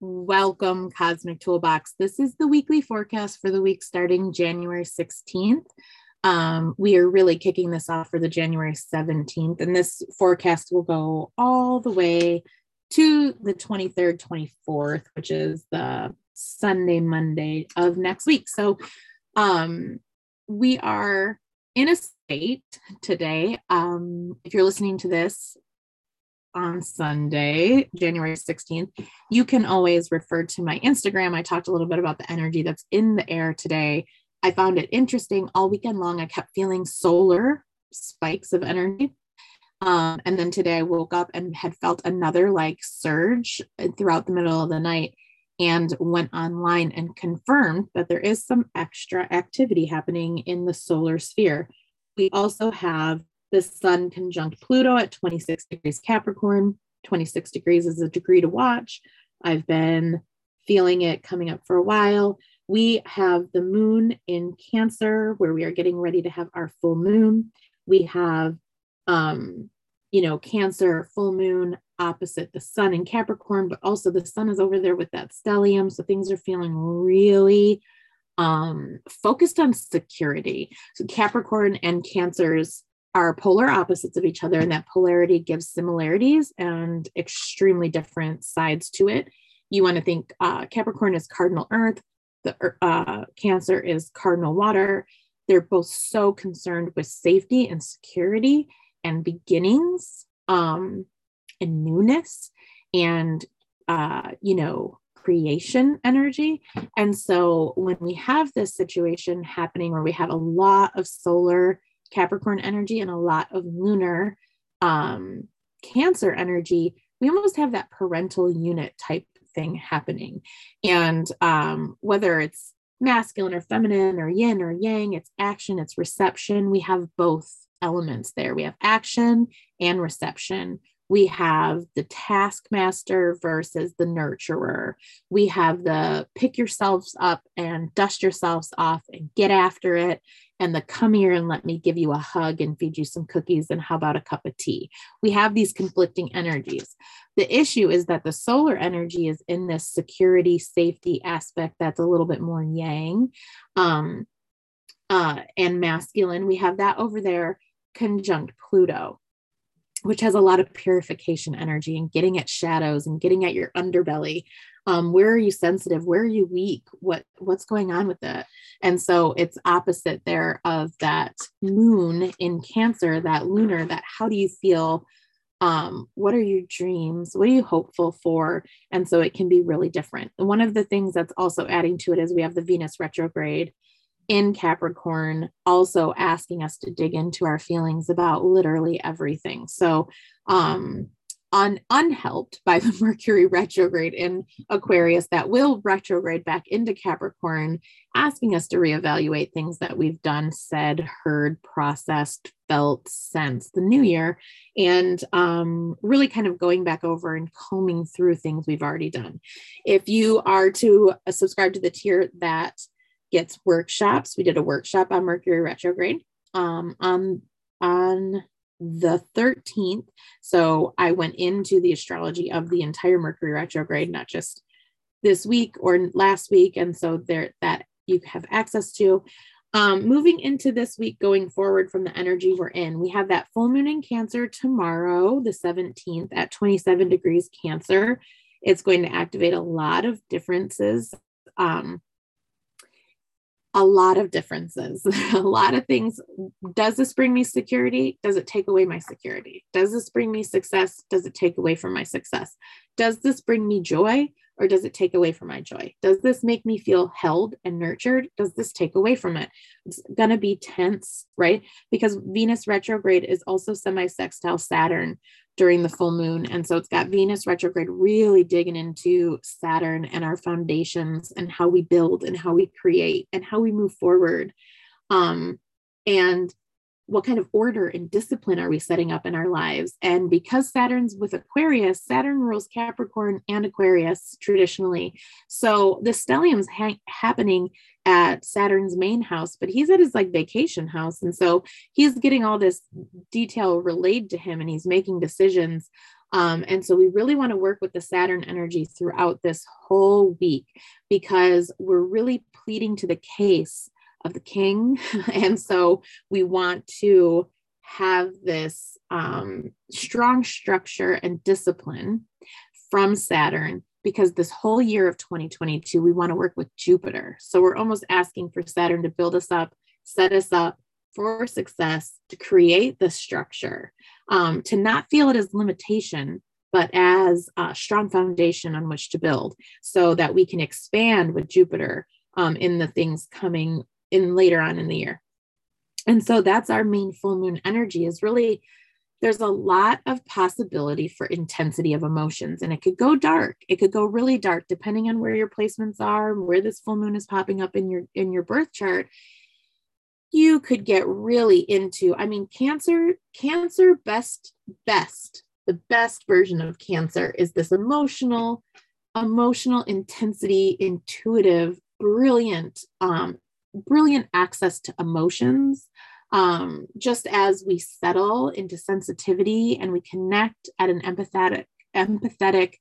Welcome, Cosmic Toolbox. This is the weekly forecast for the week starting January 16th. Um, we are really kicking this off for the January 17th, and this forecast will go all the way to the 23rd, 24th, which is the Sunday, Monday of next week. So um, we are in a state today. Um, if you're listening to this on Sunday, January 16th, you can always refer to my Instagram. I talked a little bit about the energy that's in the air today. I found it interesting all weekend long. I kept feeling solar spikes of energy. Um, and then today I woke up and had felt another like surge throughout the middle of the night and went online and confirmed that there is some extra activity happening in the solar sphere. We also have the sun conjunct Pluto at 26 degrees Capricorn. 26 degrees is a degree to watch. I've been feeling it coming up for a while. We have the moon in Cancer, where we are getting ready to have our full moon. We have, um, you know, Cancer, full moon opposite the sun in Capricorn, but also the sun is over there with that stellium. So things are feeling really um, focused on security. So Capricorn and Cancers are polar opposites of each other, and that polarity gives similarities and extremely different sides to it. You want to think uh, Capricorn is cardinal earth, the uh, Cancer is cardinal water. They're both so concerned with safety and security and beginnings um, and newness and, uh, you know, creation energy. And so when we have this situation happening where we have a lot of solar Capricorn energy and a lot of lunar um, Cancer energy, we almost have that parental unit type thing happening. And um, whether it's masculine or feminine or yin or yang, it's action, it's reception. We have both elements there. We have action and reception. We have the taskmaster versus the nurturer. We have the pick yourselves up and dust yourselves off and get after it. And the come here and let me give you a hug and feed you some cookies and how about a cup of tea? We have these conflicting energies. The issue is that the solar energy is in this security safety aspect that's a little bit more yang um, uh, and masculine. We have that over there conjunct pluto which has a lot of purification energy and getting at shadows and getting at your underbelly. Um, where are you sensitive? Where are you weak? What what's going on with it? And so it's opposite there of that moon in cancer that lunar that how do you feel? Um, what are your dreams? What are you hopeful for? And so it can be really different. One of the things that's also adding to it is we have the venus retrograde in Capricorn, also asking us to dig into our feelings about literally everything. So, um, un- unhelped by the Mercury retrograde in Aquarius that will retrograde back into Capricorn, asking us to reevaluate things that we've done, said, heard, processed, felt since the new year, and um, really kind of going back over and combing through things we've already done. If you are to uh, subscribe to the tier that gets workshops, we did a workshop on Mercury retrograde um, on on the 13th. So I went into the astrology of the entire Mercury retrograde, not just this week or last week. And so there that you have access to. Um, moving into this week, going forward from the energy we're in, we have that full moon in Cancer tomorrow, the 17th at 27 degrees Cancer. It's going to activate a lot of differences um, a lot of differences, a lot of things. Does this bring me security? Does it take away my security? Does this bring me success? Does it take away from my success? Does this bring me joy or does it take away from my joy? Does this make me feel held and nurtured? Does this take away from it? It's going to be tense, right? Because Venus retrograde is also semi sextile Saturn during the full moon. And so it's got Venus retrograde really digging into Saturn and our foundations and how we build and how we create and how we move forward. Um, and what kind of order and discipline are we setting up in our lives? And because Saturn's with Aquarius, Saturn rules Capricorn and Aquarius traditionally. So the stellium's ha- happening at Saturn's main house, but he's at his like vacation house. And so he's getting all this detail relayed to him and he's making decisions Um, and so we really want to work with the Saturn energy throughout this whole week because we're really pleading to the case of the king. and so we want to have this um, strong structure and discipline from Saturn because this whole year of 2022, we want to work with Jupiter. So we're almost asking for Saturn to build us up, set us up for success, to create the structure, um, to not feel it as limitation, but as a strong foundation on which to build so that we can expand with Jupiter um, in the things coming in later on in the year. And so that's our main full moon energy is really there's a lot of possibility for intensity of emotions and it could go dark it could go really dark depending on where your placements are where this full moon is popping up in your in your birth chart you could get really into i mean cancer cancer best best the best version of cancer is this emotional emotional intensity intuitive brilliant um brilliant access to emotions um, just as we settle into sensitivity and we connect at an empathetic empathetic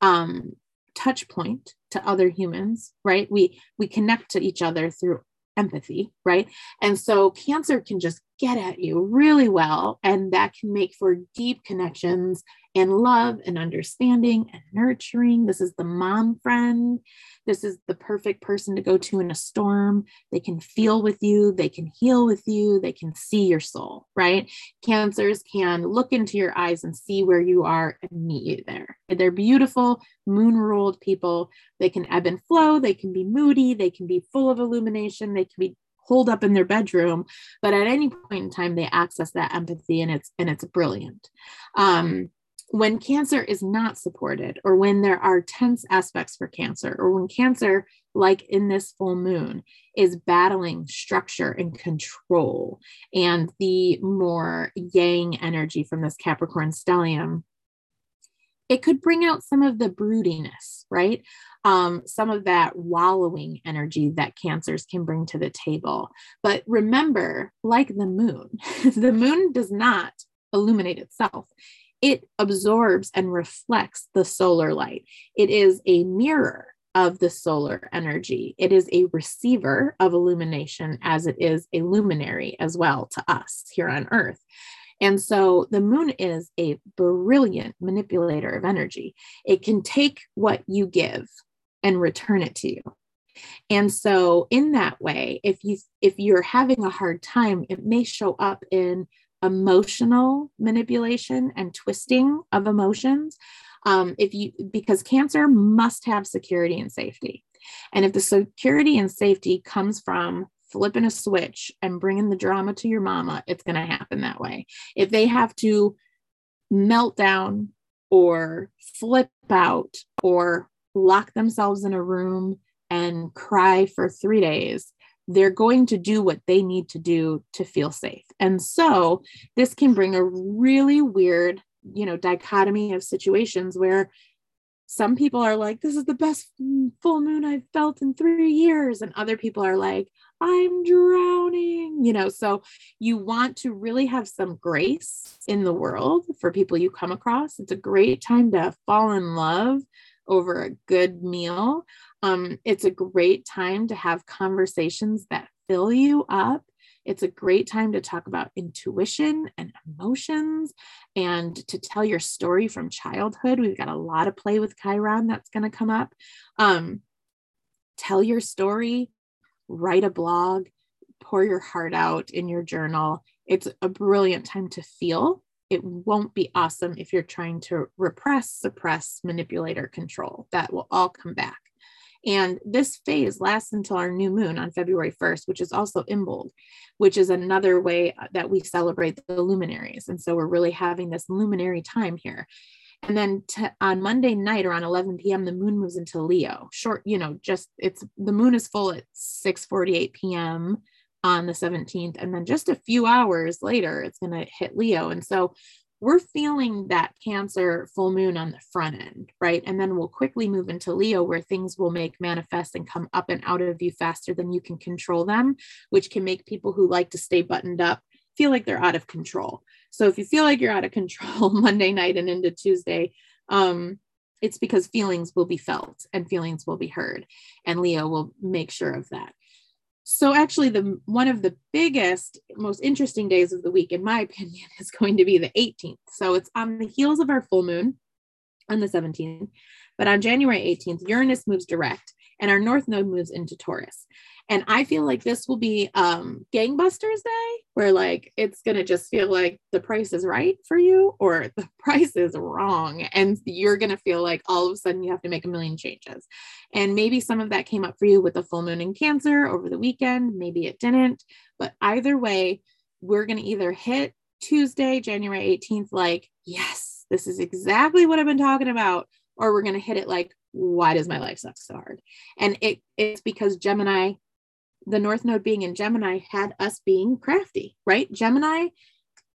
um, touch point to other humans right? We we connect to each other through empathy right? And so cancer can just get at you really well and that can make for deep connections and love and understanding and nurturing this is the mom friend this is the perfect person to go to in a storm. They can feel with you, they can heal with you, they can see your soul, right? Cancers can look into your eyes and see where you are and meet you there. They're beautiful, moon ruled people. They can ebb and flow, they can be moody, they can be full of illumination, they can be holed up in their bedroom but at any point in time they access that empathy and it's and it's brilliant. Um when cancer is not supported, or when there are tense aspects for cancer, or when cancer, like in this full moon, is battling structure and control, and the more yang energy from this Capricorn stellium, it could bring out some of the broodiness, right? Um, some of that wallowing energy that cancers can bring to the table. But remember, like the moon, the moon does not illuminate itself it absorbs and reflects the solar light. It is a mirror of the solar energy. It is a receiver of illumination as it is a luminary as well to us here on Earth. And so the moon is a brilliant manipulator of energy. It can take what you give and return it to you. And so in that way, if you if you're having a hard time, it may show up in emotional manipulation and twisting of emotions um, if you because cancer must have security and safety and if the security and safety comes from flipping a switch and bringing the drama to your mama it's going to happen that way if they have to melt down or flip out or lock themselves in a room and cry for three days they're going to do what they need to do to feel safe. And so this can bring a really weird, you know, dichotomy of situations where some people are like, this is the best full moon I've felt in three years. And other people are like, I'm drowning, you know. So you want to really have some grace in the world for people you come across. It's a great time to fall in love over a good meal. Um, it's a great time to have conversations that fill you up. It's a great time to talk about intuition and emotions and to tell your story from childhood. We've got a lot of play with Chiron that's going to come up. Um, tell your story, write a blog, pour your heart out in your journal. It's a brilliant time to feel. It won't be awesome if you're trying to repress, suppress, manipulate, or control. That will all come back. And this phase lasts until our new moon on February 1st, which is also Imbolc, which is another way uh, that we celebrate the luminaries. And so we're really having this luminary time here. And then to, on Monday night around 11 p.m., the moon moves into Leo. Short, you know, just it's the moon is full at 6:48 p.m. on the 17th, and then just a few hours later, it's going to hit Leo. And so we're feeling that Cancer full moon on the front end, right? And then we'll quickly move into Leo where things will make manifest and come up and out of you faster than you can control them, which can make people who like to stay buttoned up feel like they're out of control. So if you feel like you're out of control Monday night and into Tuesday, um, it's because feelings will be felt and feelings will be heard. And Leo will make sure of that. So actually the one of the biggest, most interesting days of the week, in my opinion, is going to be the 18th. So it's on the heels of our full moon on the 17th. But on January 18th, Uranus moves direct and our north node moves into Taurus. And I feel like this will be um gangbusters day where like it's going to just feel like the price is right for you or the price is wrong and you're going to feel like all of a sudden you have to make a million changes. And maybe some of that came up for you with the full moon in Cancer over the weekend, maybe it didn't, but either way, we're going to either hit Tuesday, January 18th like, yes, this is exactly what I've been talking about or we're going to hit it like why does my life suck so hard and it it's because gemini the north node being in gemini had us being crafty right? Gemini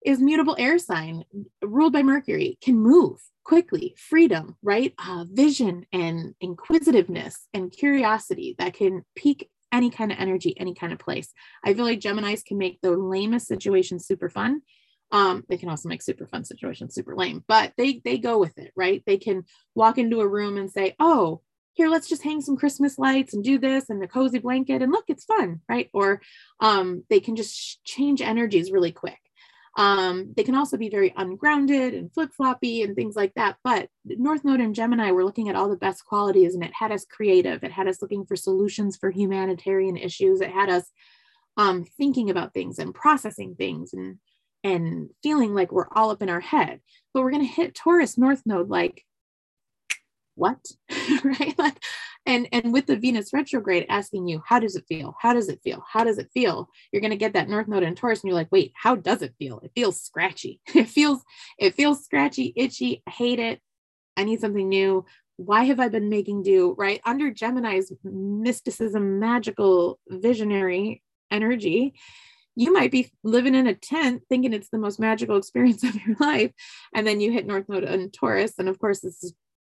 is mutable air sign ruled by mercury can move quickly. Freedom right? Uh, vision and inquisitiveness and curiosity that can peak any kind of energy any kind of place. I feel like geminis can make the lamest situations super fun. Um, they can also make super fun situations super lame, but they they go with it, right? They can walk into a room and say, "Oh, here, let's just hang some Christmas lights and do this and a cozy blanket, and look, it's fun, right?" Or um, they can just change energies really quick. Um, they can also be very ungrounded and flip floppy and things like that. But North Node and Gemini were looking at all the best qualities, and it had us creative. It had us looking for solutions for humanitarian issues. It had us um, thinking about things and processing things and and feeling like we're all up in our head. But we're going to hit Taurus North Node like, what? right? Like, and and with the Venus retrograde asking you, how does it feel? How does it feel? How does it feel? You're going to get that North Node in Taurus, and you're like, wait, how does it feel? It feels scratchy. It feels it feels scratchy, itchy. I hate it. I need something new. Why have I been making do? Right under Gemini's mysticism, magical, visionary energy you might be living in a tent thinking it's the most magical experience of your life. And then you hit North Node and Taurus. And of course, this is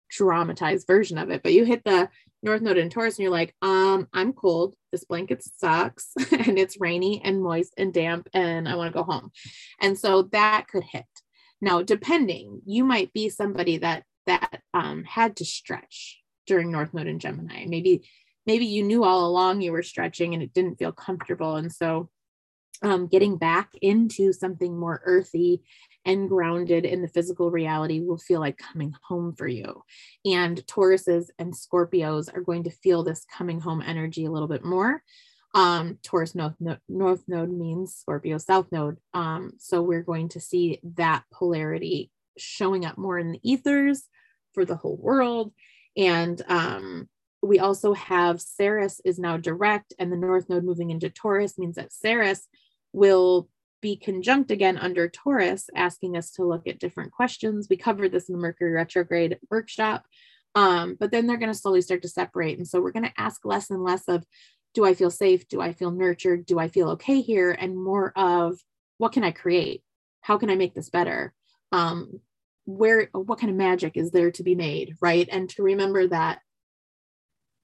dramatized version of it, but you hit the North Node in Taurus and you're like, um, I'm cold. This blanket sucks and it's rainy and moist and damp and I want to go home. And so that could hit. Now, depending, you might be somebody that that um, had to stretch during North Node in Gemini. Maybe maybe you knew all along you were stretching and it didn't feel comfortable. And so um, getting back into something more earthy and grounded in the physical reality will feel like coming home for you. And Tauruses and Scorpios are going to feel this coming home energy a little bit more. Um, Taurus north, north node means Scorpio south node. Um, so we're going to see that polarity showing up more in the ethers for the whole world. And um, we also have Ceres is now direct, and the north node moving into Taurus means that Ceres will be conjunct again under Taurus, asking us to look at different questions. We covered this in the Mercury retrograde workshop, um, but then they're going to slowly start to separate. And so we're going to ask less and less of, do I feel safe? Do I feel nurtured? Do I feel okay here? And more of, what can I create? How can I make this better? Um, where, what kind of magic is there to be made? Right. And to remember that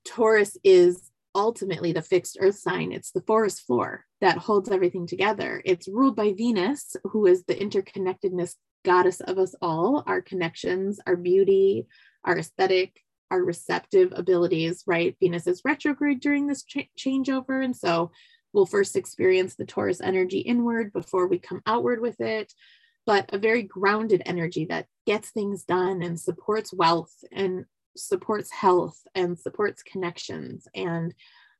Taurus is ultimately the fixed earth sign. It's the forest floor that holds everything together. It's ruled by Venus, who is the interconnectedness goddess of us all, our connections, our beauty, our aesthetic, our receptive abilities, right? Venus is retrograde during this ch- changeover. And so we'll first experience the Taurus energy inward before we come outward with it, but a very grounded energy that gets things done and supports wealth and supports health and supports connections and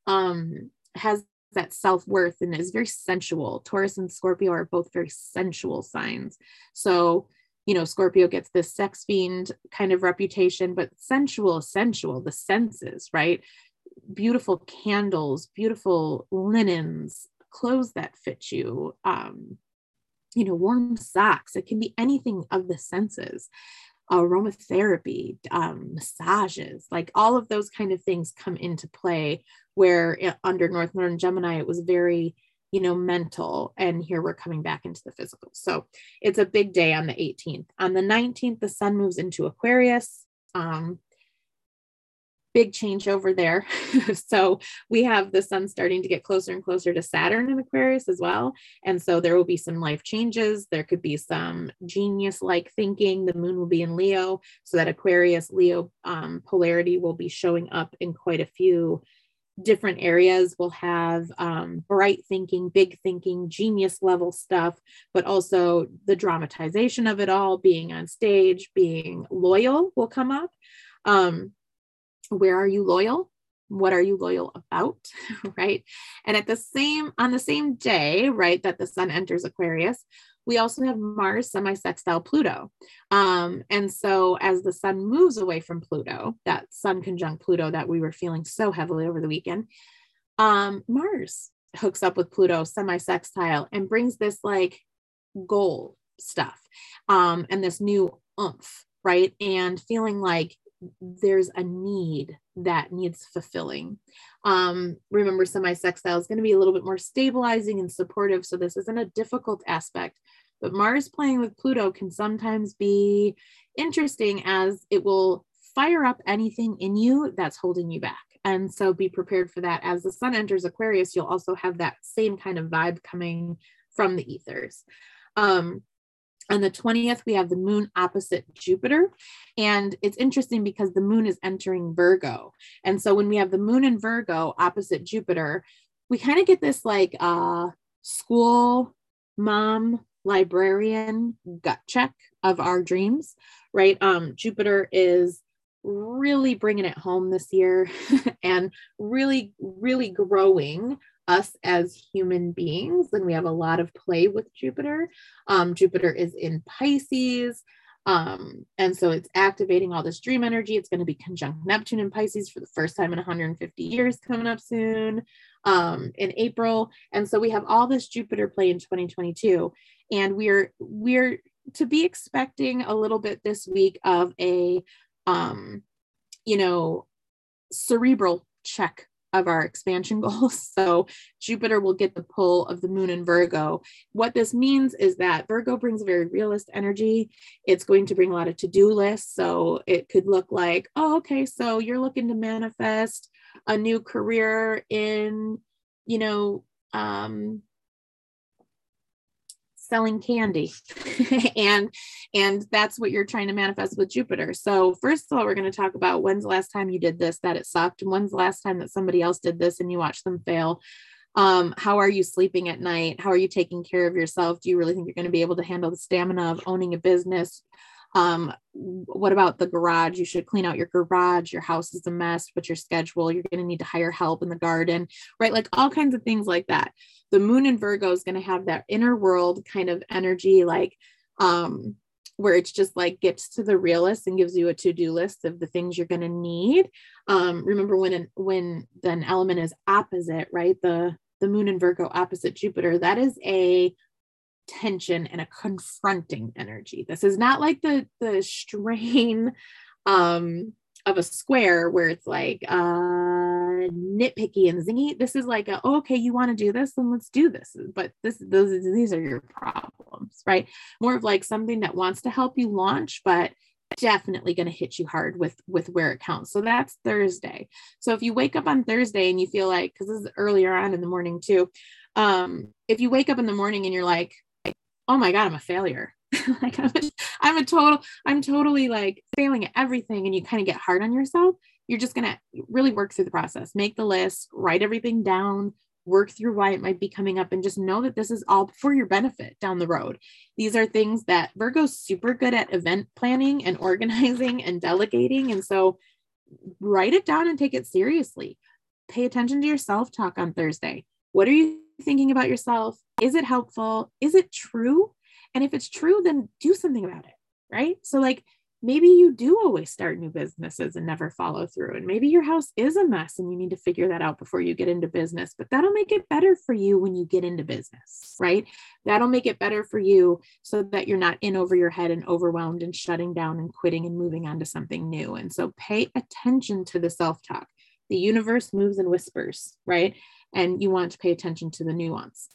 um, has that self worth and is very sensual. Taurus and Scorpio are both very sensual signs. So, you know, Scorpio gets this sex fiend kind of reputation, but sensual, sensual, the senses, right? Beautiful candles, beautiful linens, clothes that fit you, um, you know, warm socks. It can be anything of the senses aromatherapy, um, massages, like all of those kind of things come into play. Where eh, under North Northern Gemini, it was very, you know, mental. And here we're coming back into the physical. So it's a big day on the 18th. On the 19th, the sun moves into Aquarius. Um, big change over there. so we have the sun starting to get closer and closer to Saturn in Aquarius as well. And so there will be some life changes. There could be some genius like thinking. The moon will be in Leo. So that Aquarius Leo um, polarity will be showing up in quite a few different areas will have um, bright thinking, big thinking, genius level stuff, but also the dramatization of it all, being on stage, being loyal will come up. Um, where are you loyal? What are you loyal about? right. And at the same, on the same day, right, that the sun enters Aquarius, we also have Mars semi-sextile Pluto. Um, and so as the sun moves away from Pluto, that sun conjunct Pluto that we were feeling so heavily over the weekend, um, Mars hooks up with Pluto semi-sextile and brings this like goal stuff um, and this new oomph, right? And feeling like there's a need that needs fulfilling. Um, remember, semi sextile is going to be a little bit more stabilizing and supportive. So, this isn't a difficult aspect. But Mars playing with Pluto can sometimes be interesting as it will fire up anything in you that's holding you back. And so be prepared for that. As the sun enters Aquarius, you'll also have that same kind of vibe coming from the ethers. Um, on the 20th, we have the moon opposite Jupiter. And it's interesting because the moon is entering Virgo. And so when we have the moon in Virgo opposite Jupiter, we kind of get this like uh, school mom librarian gut check of our dreams, right? Um, Jupiter is really bringing it home this year and really, really growing us as human beings, and we have a lot of play with Jupiter. Um, Jupiter is in Pisces. Um, and so it's activating all this dream energy. It's going to be conjunct Neptune in Pisces for the first time in 150 years coming up soon um, in April. And so we have all this Jupiter play in 2022. And we're we're to be expecting a little bit this week of a um, you know, cerebral check of our expansion goals. So Jupiter will get the pull of the moon in Virgo. What this means is that Virgo brings a very realist energy. It's going to bring a lot of to do lists. So it could look like, oh, okay, so you're looking to manifest a new career in, you know, um, selling candy. And and that's what you're trying to manifest with jupiter. So first of all we're going to talk about when's the last time you did this that it sucked and when's the last time that somebody else did this and you watched them fail. Um, how are you sleeping at night? How are you taking care of yourself? Do you really think you're going to be able to handle the stamina of owning a business um, what about the garage? You should clean out your garage. Your house is a mess. What's your schedule? You're going to need to hire help in the garden, right? Like all kinds of things like that. The moon in Virgo is going to have that inner world kind of energy, like, um, where it's just like gets to the realist and gives you a to-do list of the things you're going to need. Um, remember when an, when an element is opposite, right? The the moon in Virgo opposite Jupiter, that is a tension and a confronting energy. This is not like the the strain um of a square where it's like uh nitpicky and zingy. This is like a, oh, okay, you want to do this, then let's do this. But this those these are your problems, right? More of like something that wants to help you launch, but definitely going to hit you hard with with where it counts so that's thursday so if you wake up on thursday and you feel like because this is earlier on in the morning too um if you wake up in the morning and you're like oh my god i'm a failure. Like I'm a, I'm a total i'm totally like failing at everything and you kind of get hard on yourself you're just going to really work through the process make the list write everything down work through why it might be coming up and just know that this is all for your benefit down the road. These are things that virgo's super good at event planning and organizing and delegating and so write it down and take it seriously. Pay attention to your self talk on thursday. What are you thinking about yourself? Is it helpful? Is it true? And if it's true, then do something about it, right? So, like, maybe you do always start new businesses and never follow through. And maybe your house is a mess and you need to figure that out before you get into business, but that'll make it better for you when you get into business, right? That'll make it better for you so that you're not in over your head and overwhelmed and shutting down and quitting and moving on to something new. And so pay attention to the self talk. The universe moves in whispers, right? And you want to pay attention to the nuance.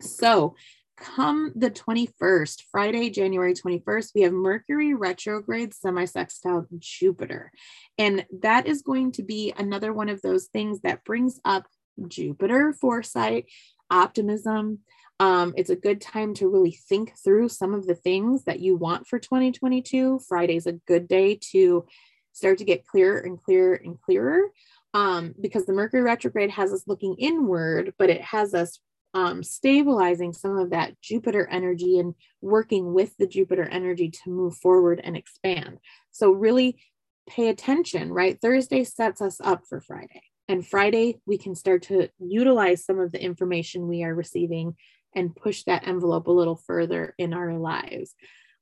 So, come the 21st, Friday, January 21st, we have Mercury retrograde semi-sextile Jupiter. And that is going to be another one of those things that brings up Jupiter foresight, optimism. Um, it's a good time to really think through some of the things that you want for 2022. Friday's a good day to start to get clearer and clearer and clearer um, because the Mercury retrograde has us looking inward, but it has us um, stabilizing some of that Jupiter energy and working with the Jupiter energy to move forward and expand. So, really pay attention, right? Thursday sets us up for Friday. And Friday, we can start to utilize some of the information we are receiving and push that envelope a little further in our lives.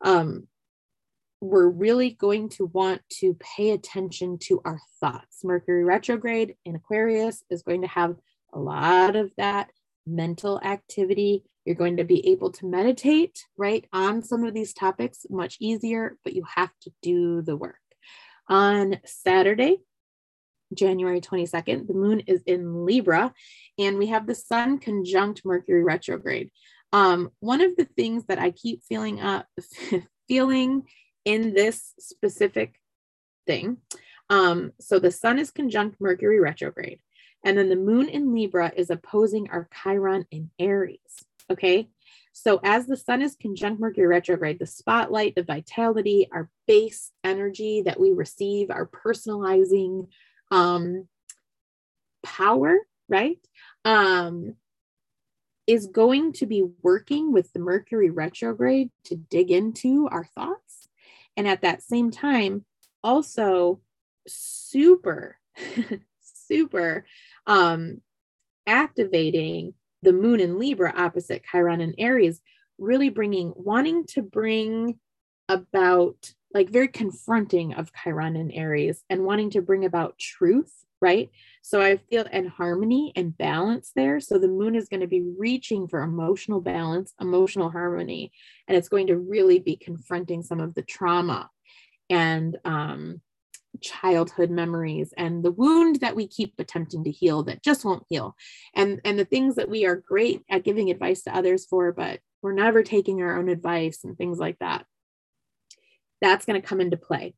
Um, we're really going to want to pay attention to our thoughts. Mercury retrograde in Aquarius is going to have a lot of that mental activity. You're going to be able to meditate, right, on some of these topics much easier, but you have to do the work. On Saturday, January 22nd, the moon is in Libra, and we have the sun conjunct Mercury retrograde. Um, one of the things that I keep feeling up, feeling in this specific thing. Um, so the sun is conjunct Mercury retrograde. And then the moon in Libra is opposing our Chiron in Aries. Okay. So as the sun is conjunct Mercury retrograde, the spotlight, the vitality, our base energy that we receive, our personalizing um, power, right? Um, is going to be working with the Mercury retrograde to dig into our thoughts. And at that same time, also super, super um, activating the moon in Libra opposite Chiron and Aries, really bringing, wanting to bring about like very confronting of Chiron and Aries and wanting to bring about truth, right? So I feel and harmony and balance there. So the moon is going to be reaching for emotional balance, emotional harmony, and it's going to really be confronting some of the trauma and um, childhood memories and the wound that we keep attempting to heal that just won't heal and and the things that we are great at giving advice to others for but we're never taking our own advice and things like that that's going to come into play.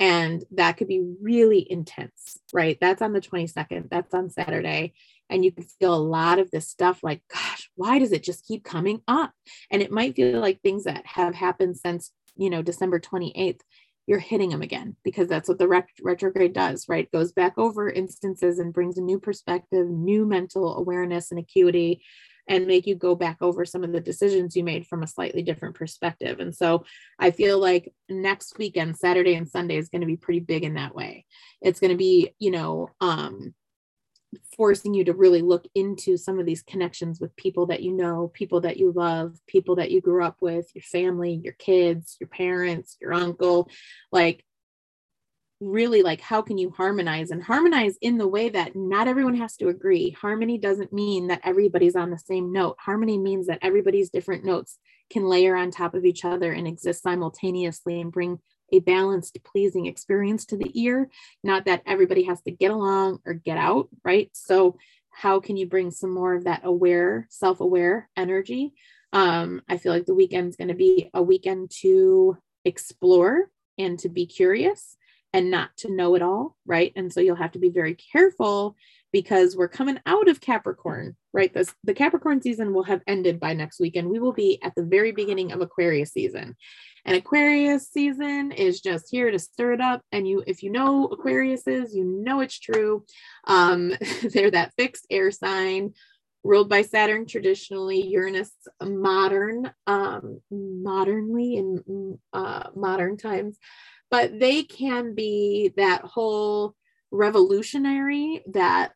And that could be really intense right? That's on the 22nd that's on saturday and you can feel a lot of this stuff like gosh why does it just keep coming up? And it might feel like things that have happened since you know december 28th you're hitting them again because that's what the ret- retrograde does, right? Goes back over instances and brings a new perspective, new mental awareness and acuity, and make you go back over some of the decisions you made from a slightly different perspective. And so I feel like next weekend, Saturday and Sunday, is going to be pretty big in that way. It's going to be, you know, um, forcing you to really look into some of these connections with people that you know, people that you love, people that you grew up with, your family, your kids, your parents, your uncle, like really like how can you harmonize and harmonize in the way that not everyone has to agree. Harmony doesn't mean that everybody's on the same note. Harmony means that everybody's different notes can layer on top of each other and exist simultaneously and bring a balanced, pleasing experience to the ear. Not that everybody has to get along or get out, right? So, how can you bring some more of that aware, self aware energy? Um, I feel like the weekend's going to be a weekend to explore and to be curious and not to know it all, right? And so you'll have to be very careful because we're coming out of Capricorn, right? This the Capricorn season will have ended by next weekend. We will be at the very beginning of Aquarius season. And Aquarius season is just here to stir it up. And you, if you know Aquarius is, you know it's true. Um, they're that fixed air sign ruled by Saturn traditionally, Uranus modern, um, modernly in uh, modern times, but they can be that whole revolutionary that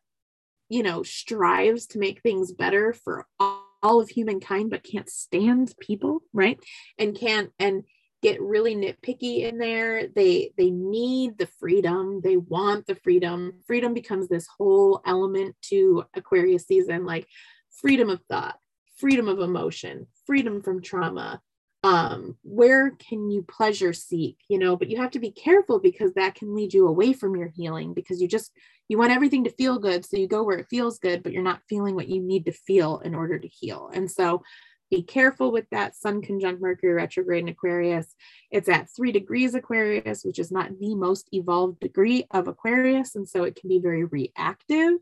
you know strives to make things better for all, of humankind but can't stand people right? And can't and get really nitpicky in there. They they need the freedom. They want the freedom. Freedom becomes this whole element to aquarius season like freedom of thought freedom of emotion freedom from trauma um where can you pleasure seek you know but you have to be careful because that can lead you away from your healing because you just you want everything to feel good so you go where it feels good but you're not feeling what you need to feel in order to heal and so be careful with that sun conjunct Mercury retrograde in Aquarius. It's at three degrees Aquarius, which is not the most evolved degree of Aquarius. And so it can be very reactive.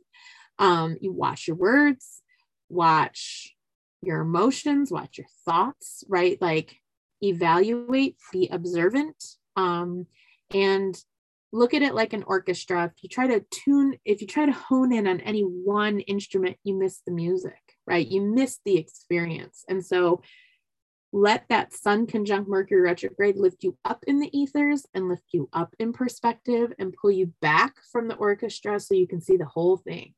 Um, you watch your words, watch your emotions, watch your thoughts, right? Like evaluate, be observant, um, and look at it like an orchestra. If you try to tune, if you try to hone in on any one instrument, you miss the music, right? You miss the experience. And so let that sun conjunct Mercury retrograde lift you up in the ethers and lift you up in perspective and pull you back from the orchestra so you can see the whole thing.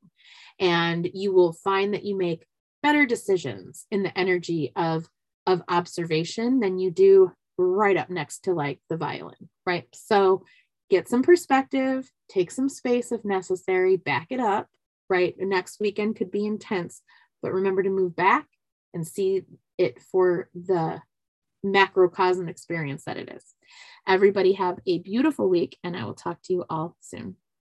And you will find that you make better decisions in the energy of, of observation than you do right up next to like the violin, right? So get some perspective, take some space if necessary, back it up, right? Next weekend could be intense, but remember to move back and see it for the macrocosm experience that it is. Everybody have a beautiful week, and I will talk to you all soon.